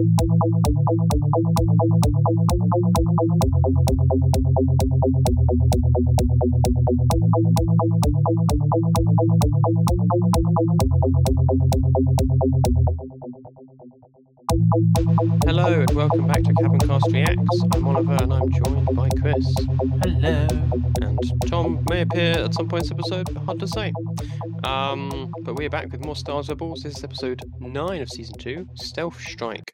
Hello and welcome back to Cabincast Reacts. I'm Oliver and I'm joined by Chris. Hello. And Tom may appear at some point in this episode, but hard to say. Um, but we're back with more Stars Rebels. This is episode 9 of season 2, Stealth Strike.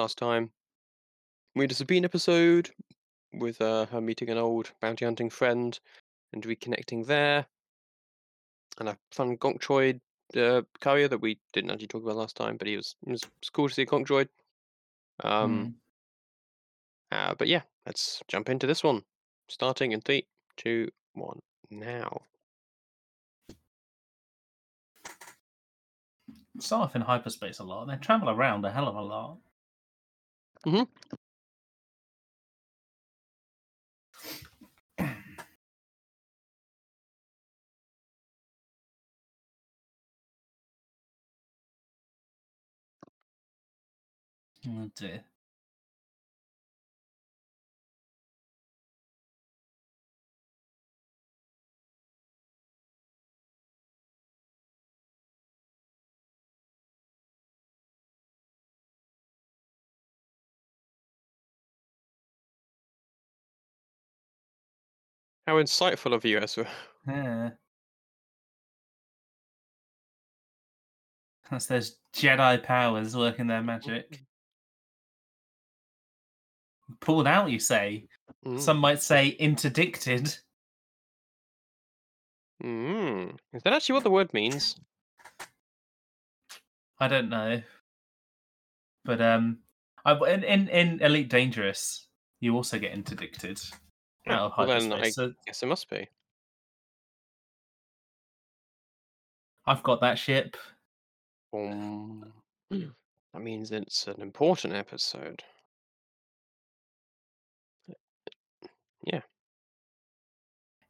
Last time, we had a Sabine episode with uh, her meeting an old bounty hunting friend and reconnecting there. And a fun Gonk Droid uh, carrier that we didn't actually talk about last time, but he was, it was, it was cool to see a Gonk Droid. Um, uh, but yeah, let's jump into this one. Starting in three, two, one, now. Start off in hyperspace a lot. They travel around a hell of a lot. Mhm. Oh dear. How insightful of you, Ezra. Yeah. That's those Jedi powers working their magic. Pulled out, you say? Mm. Some might say interdicted. Mm. Is that actually what the word means? I don't know. But um I, in, in in Elite Dangerous, you also get interdicted out of well then. I So guess it must be. I've got that ship. Um, that means it's an important episode. Yeah.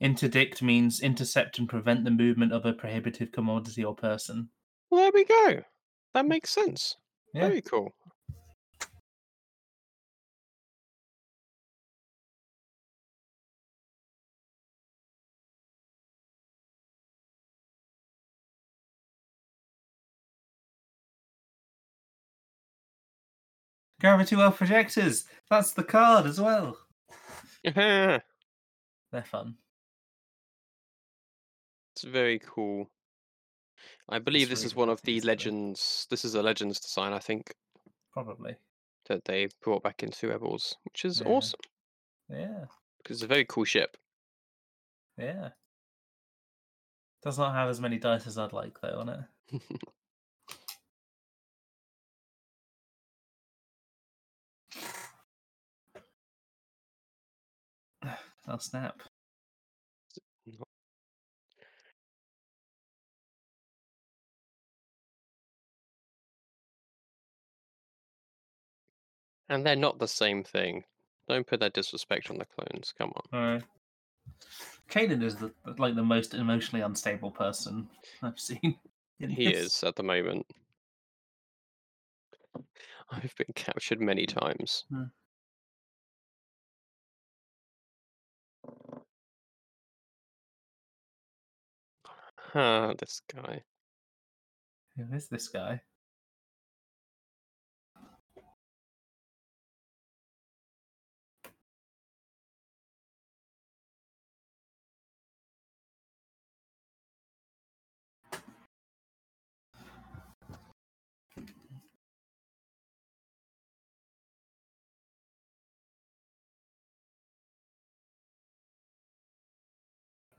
Interdict means intercept and prevent the movement of a prohibitive commodity or person. Well, there we go. That makes sense. Yeah. Very cool. Gravity well projectors. That's the card as well. They're fun. It's very cool. I believe this really is one of the legends. This is a legends design, I think, Probably. that they brought back into Rebels, which is Yeah. awesome Yeah. because it's a very cool ship. Yeah. Does not have as many dice as I'd like though on it. Oh snap. and they're not the same thing. Don't put that disrespect on the clones. Come on. Alright. Kanan is the like the most emotionally unstable person I've seen. He this. is at the moment. I've been captured many times. Hmm. Ah, this guy. Who is this guy?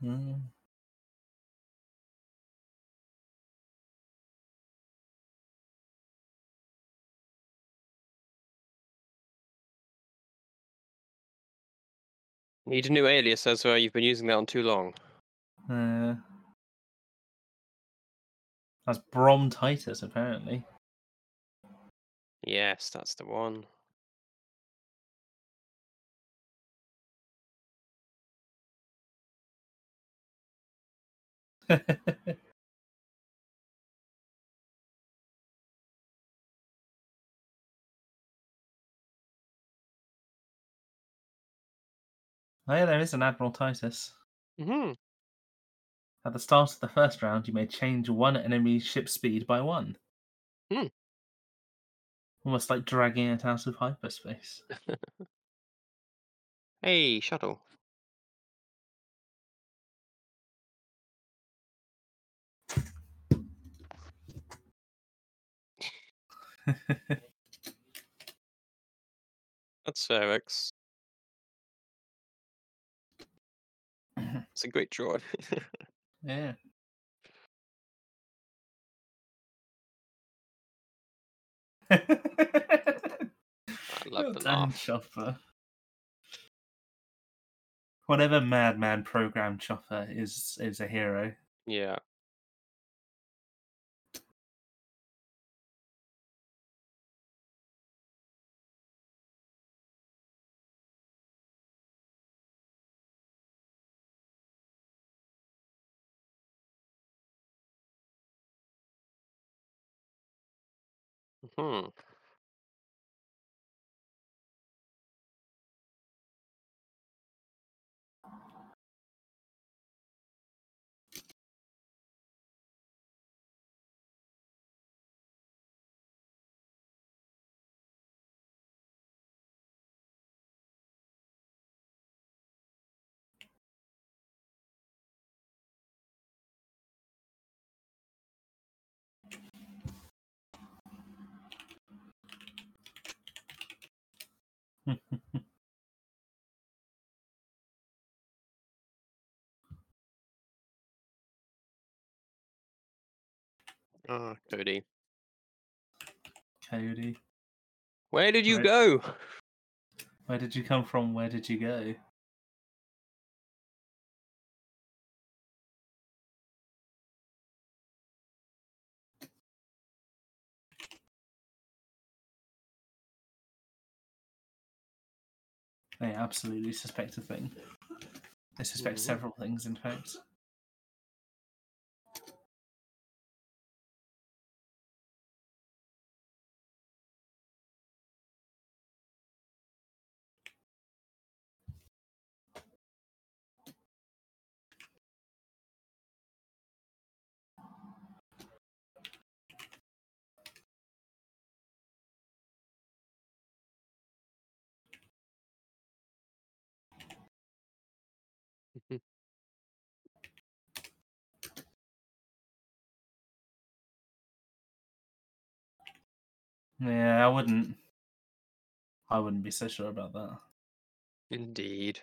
Hmm. Need a new alias, as well. You've been using that on too long. Uh, that's Brom Titus, apparently. Yes, that's the one. Oh, yeah, there is an Admiral Titus. hmm At the start of the first round, you may change one enemy ship speed by one. Hmm. Almost like dragging it out of hyperspace. Hey, shuttle. That's fair, X. It's a great draw. yeah. I love the laugh. Chopper. Whatever madman program Chopper is is a hero. Yeah. Hmm. Ah, Cody. Cody. Where did you Right. go? Where did you come from? Where did you go? They absolutely suspect a thing. They suspect several things, in fact. Yeah, I wouldn't. I wouldn't be so sure about that. Indeed.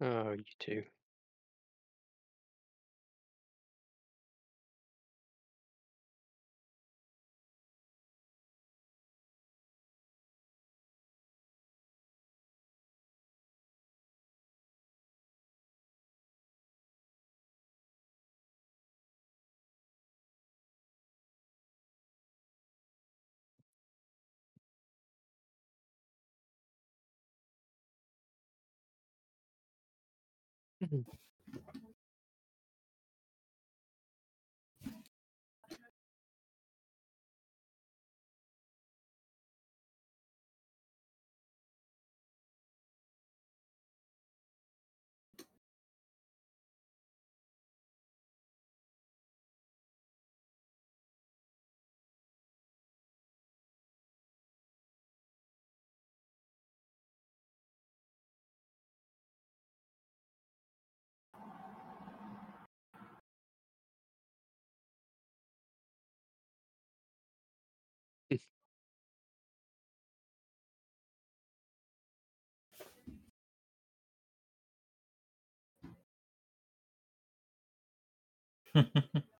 Oh, you two. Mm-hmm.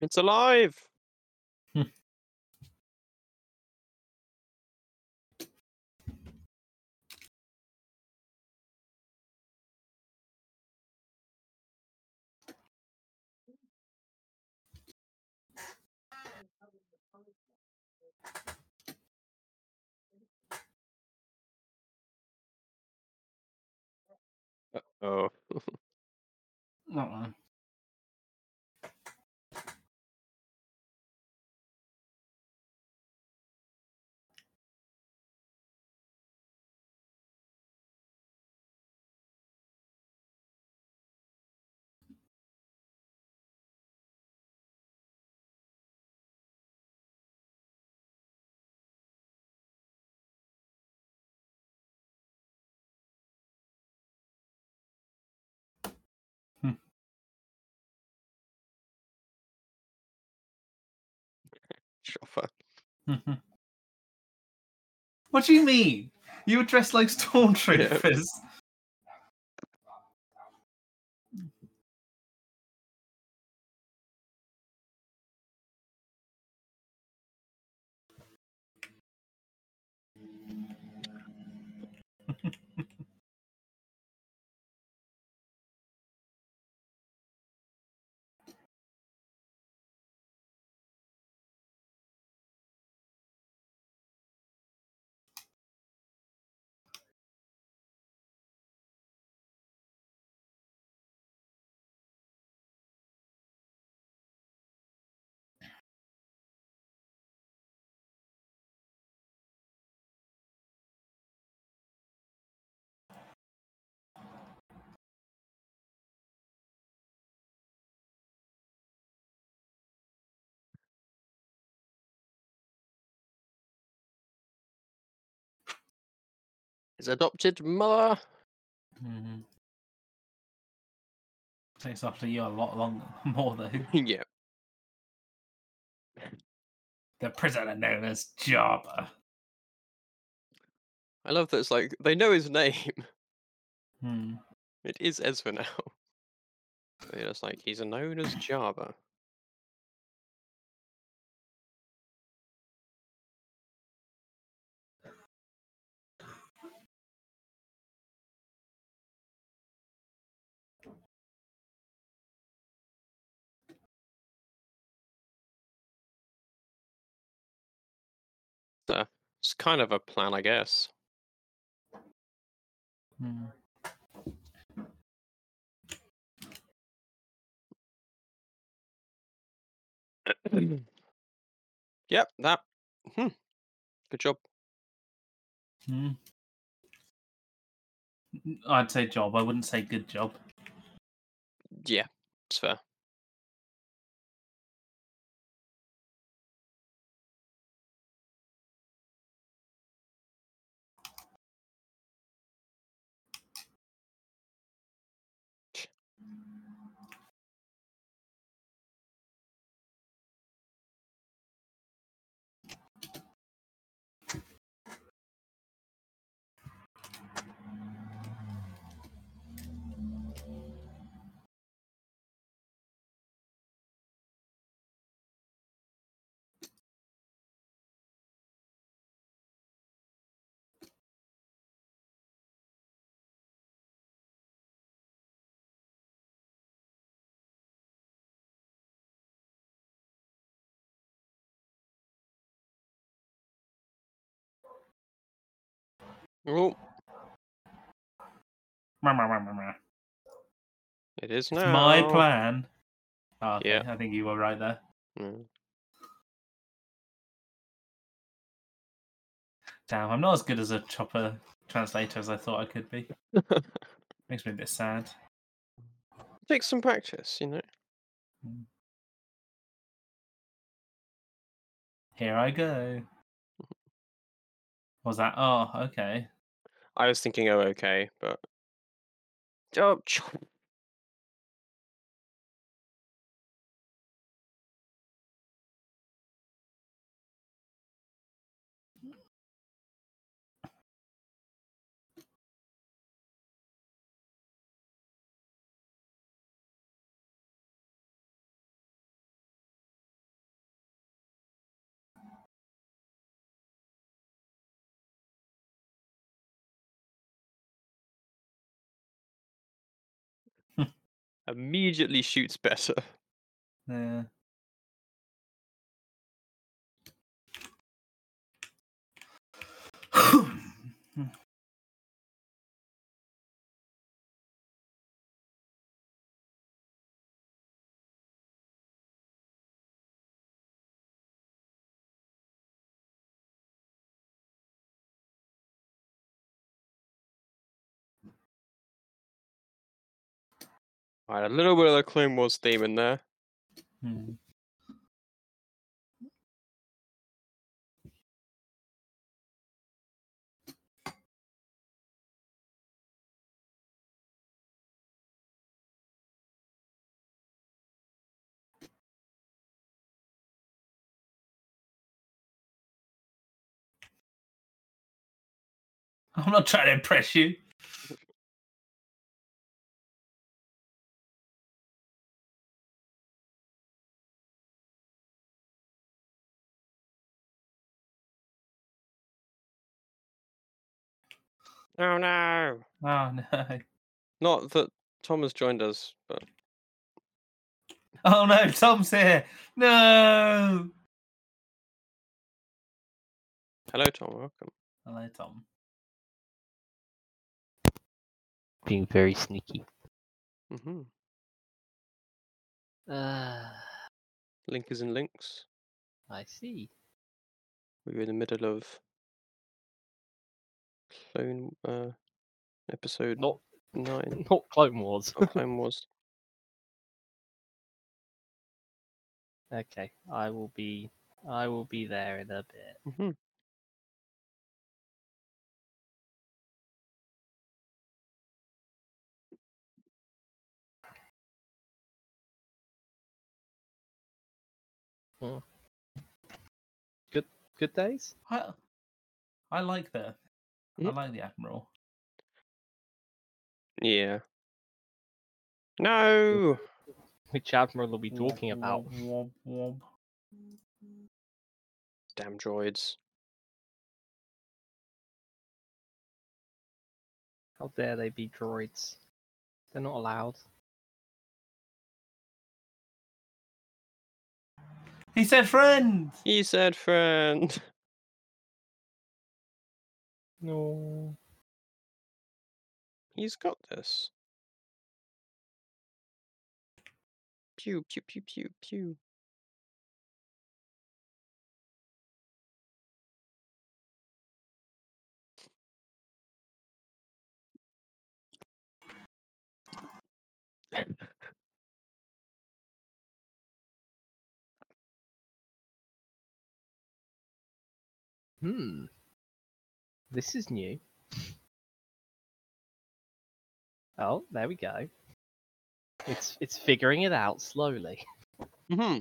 It's alive! Oh, That one. Chopper. what do you mean? You were dressed like stormtroopers. His adopted mother. Mhm. Takes after you a lot longer, more though. yeah. The prisoner known as Jabba. I love that it's like they know his name. Hmm. It is Ezra now. They're like he's known as Jabba. So it's kind of a plan, I guess. Hmm. yep, that. Hmm. Good job. Hmm. I'd say job. I wouldn't say good job. Yeah, it's fair. Oh, it is now. my plan. Oh. Yeah. I think you were right there. Mm. Damn, I'm not as good as a chopper translator as I thought I could be. Makes me a bit sad. Take some practice, you know. Here I go. Was that? Oh, okay. I was thinking, oh, okay, but. Oh, immediately shoots better. Yeah. Alright, a little bit of the Clone Wars theme in there. Hmm. I'm not trying to impress you. Oh no! Oh no. Not that Tom has joined us, but Oh no, Tom's here. No. hello, Tom. Welcome. Hello, Tom. being very sneaky. Mm-hmm. Uh, Link is in links. I see. We were in the middle of Clone uh, episode Not nine. not Clone Wars. of Clone Wars. okay, I will be I will be there in a bit. hmm Good good days. I, I like the. I like the admiral. Yeah. No. Which admiral are we talking about? Damn droids. How dare they be droids? They're not allowed. He said friend. He said friend. No. He's got this. Pew pew pew pew pew. Hmm. This is new. Oh, there we go. It's it's figuring it out slowly. hmm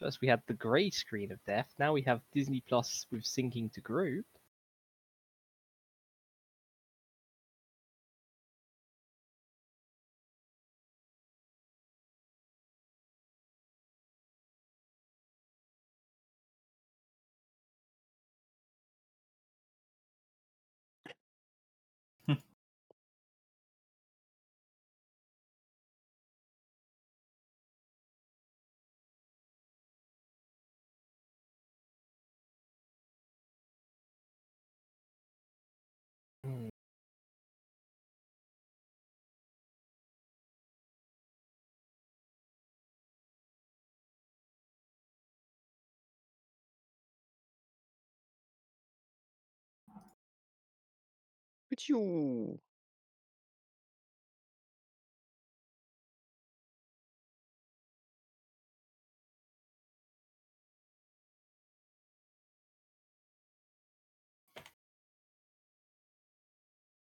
First we had the grey screen of death. Now we have Disney Plus with syncing to group.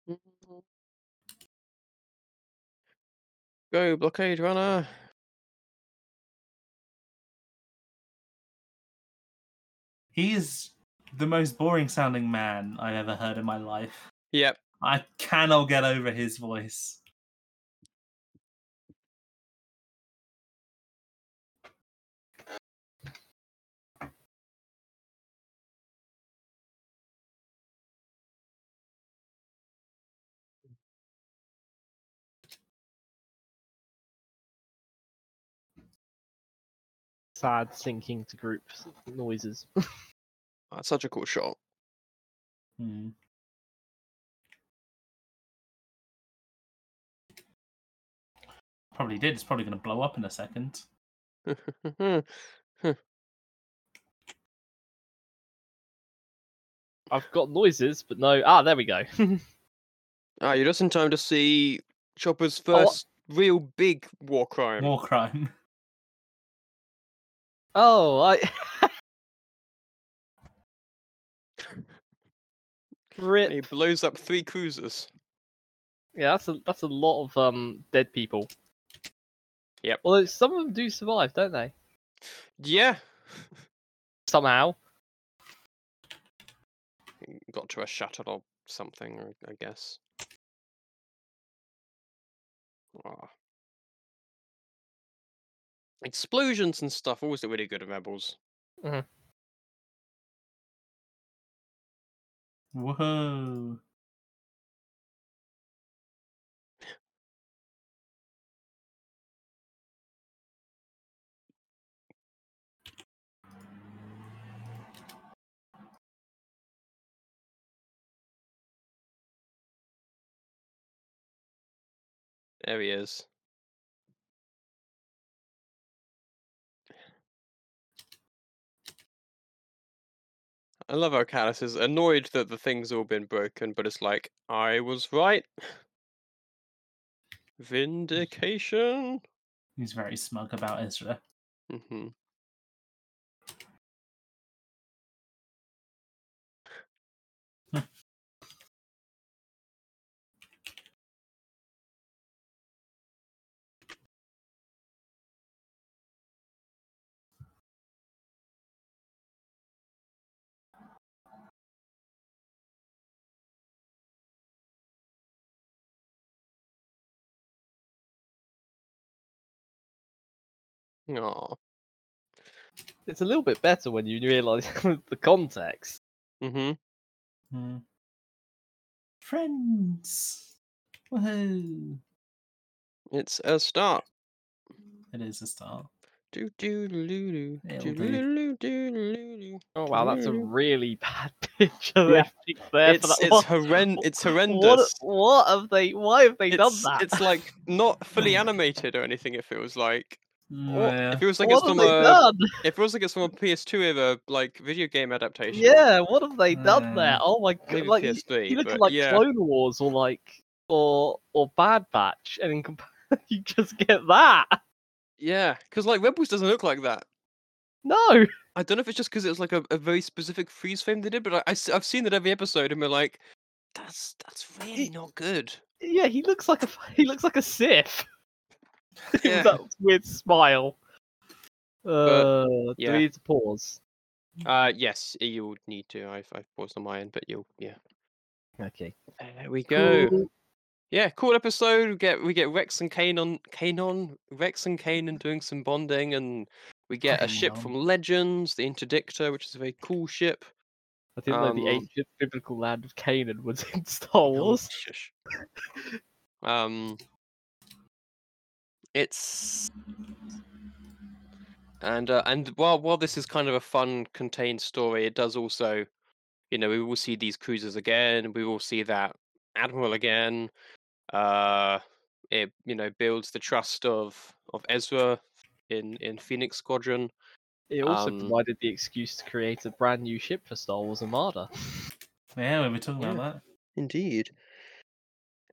Mhm. Go blockade runner. He is the most boring sounding man I've ever heard in my life. Yep. I cannot get over his voice. Sad sinking to group noises. That's such a cool shot. Hmm. Probably did. It's probably going to blow up in a second. I've got noises, but no. Ah, there we go. Ah, you're just in time to see Chopper's Oh, first real big war crime. War crime. Oh, I. Rip. He blows up three cruisers. Yeah, that's a that's a lot of um dead people. Yep. Although some of them do survive, don't they? Yeah. Somehow. Got to a shuttle or something, I- I guess. Ah. Explosions and stuff always look really good in Rebels. Whoa. There he is. I love how Kallus is annoyed that the thing's all been broken, but it's like, I was right. Vindication. He's very smug about Ezra. hmm Aw. It's a little bit better when you realise the context. hmm Hmm. Friends. Woohoo. It's a start. It is a start. Do do do do It'll do do. do do do do. Oh wow, that's a do. really bad picture Yeah. they picked there It's for that it's one. horrend it's What, horrendous. what have they? Why have they done It's, that? it's like not fully animated or anything. It feels like Yeah. it was like what it's have from they a done? If it was like it's from a PS2 era like video game adaptation. Yeah, what have they done there? Oh my god! maybe Like you, PS3. you look at like yeah. Clone Wars or like or or Bad Batch, and in comp- you just get that. Yeah, because like Rebels doesn't look like that. No, I don't know if it's just because it was like a, a very specific freeze frame they did, but I, I have seen that every episode and we're like, that's that's really It- not good. yeah, he looks like a he looks like a Sith. Yeah. that weird smile. Uh, do yeah. we need to pause? Uh, yes, you'll need to. I've I've paused on my end, but you'll yeah. Okay. There we go. Cool. Yeah, cool episode. We get we get Rex and Kanon, Kanon, Rex and Kanan doing some bonding, and we get a ship from Legends, the Interdictor, which is a very cool ship. I didn't know the Um, ancient biblical land of Canaan was in Star Oh, Wars. um, it's and uh, and while while this is kind of a fun contained story, it does also, you know, we will see these cruisers again. We will see that admiral again. Uh, it you know builds the trust of of Ezra in in Phoenix Squadron. It also Um, provided the excuse to create a brand new ship for Star Wars Armada. Yeah, we were talking Yeah. about that. Indeed.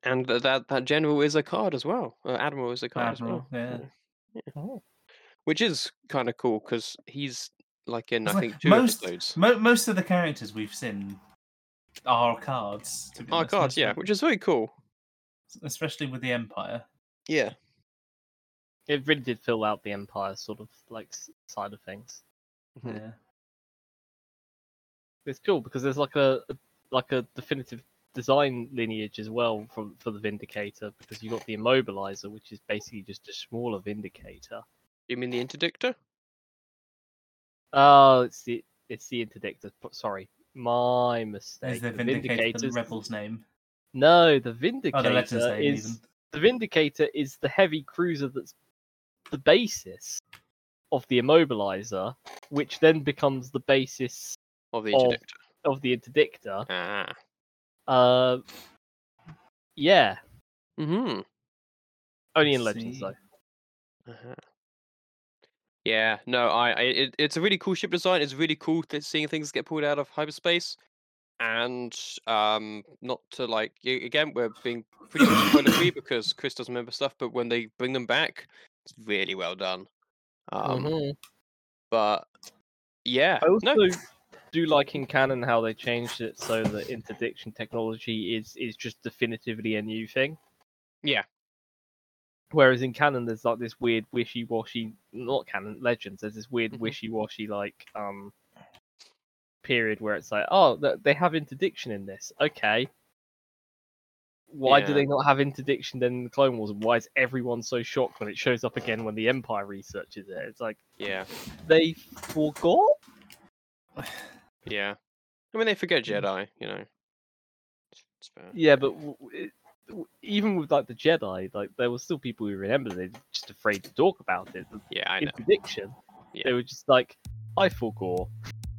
And that that general is a card as well. Uh, admiral is a card Admiral, as well. yeah. Oh. which is kind of cool because he's like in It's I like think two most- episodes. Mo- most of the characters we've seen are cards. To be Our cards, yeah, which is very cool. especially with the Empire. Yeah, It really did fill out the Empire sort of like side of things. Mhm. Yeah. It's cool because there's like a, a like a definitive design lineage as well from for the Vindicator because you got the Immobilizer, which is basically just a smaller Vindicator. you mean the interdictor? Oh, it's the it's the Interdictor. Sorry, my mistake. Is the The Vindicator the Vindicators- Rebel's name? No, the Oh, the Vindicator is even. the Vindicator is the heavy cruiser that's the basis of the Immobilizer, which then becomes the basis Or the Of- of the Interdictor. Ah. Uh, yeah, Mm-hmm. only in Legends see. though. Uh-huh. Yeah, no, I, I it, it's a really cool ship design. It's really cool th- seeing things get pulled out of hyperspace, and um, not to like again, we're being pretty spoiler free because Chris doesn't remember stuff, but when they bring them back, it's really well done. Um, Mhm. But yeah, I also no, do like in canon how they changed it so that interdiction technology is is just definitively a new thing. Yeah. Whereas in canon, there's like this weird wishy-washy, not canon legends. There's this weird Mhm. wishy-washy like um period where it's like, oh, they have interdiction in this. Okay. Why do they not have interdiction then in the Clone Wars? And why is everyone so shocked when it shows up again when the Empire researches it? It's like yeah, they forgot. Yeah. I mean, they forget Jedi, you know. It's- fair. Yeah, but w- w- it, w- even with like the Jedi, like there were still people who remembered it, just afraid to talk about it. Yeah, I know. interdiction, Yeah. they were just like, I forgot.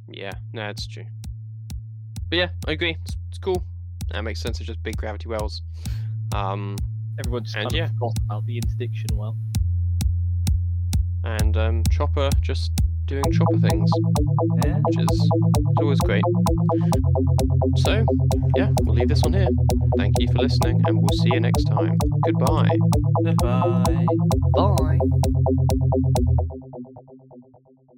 Yeah, no, it's true. But yeah, I agree. It's, it's cool. That makes sense. It's just big gravity wells. Um, Everyone just And kind yeah. of forgot about the interdiction. Well, and um, Chopper just doing Chopper things, Yeah. which is always great. So, yeah, we'll leave this one here. Thank you for listening, and we'll see you next time. Goodbye. Goodbye. bye.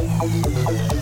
Música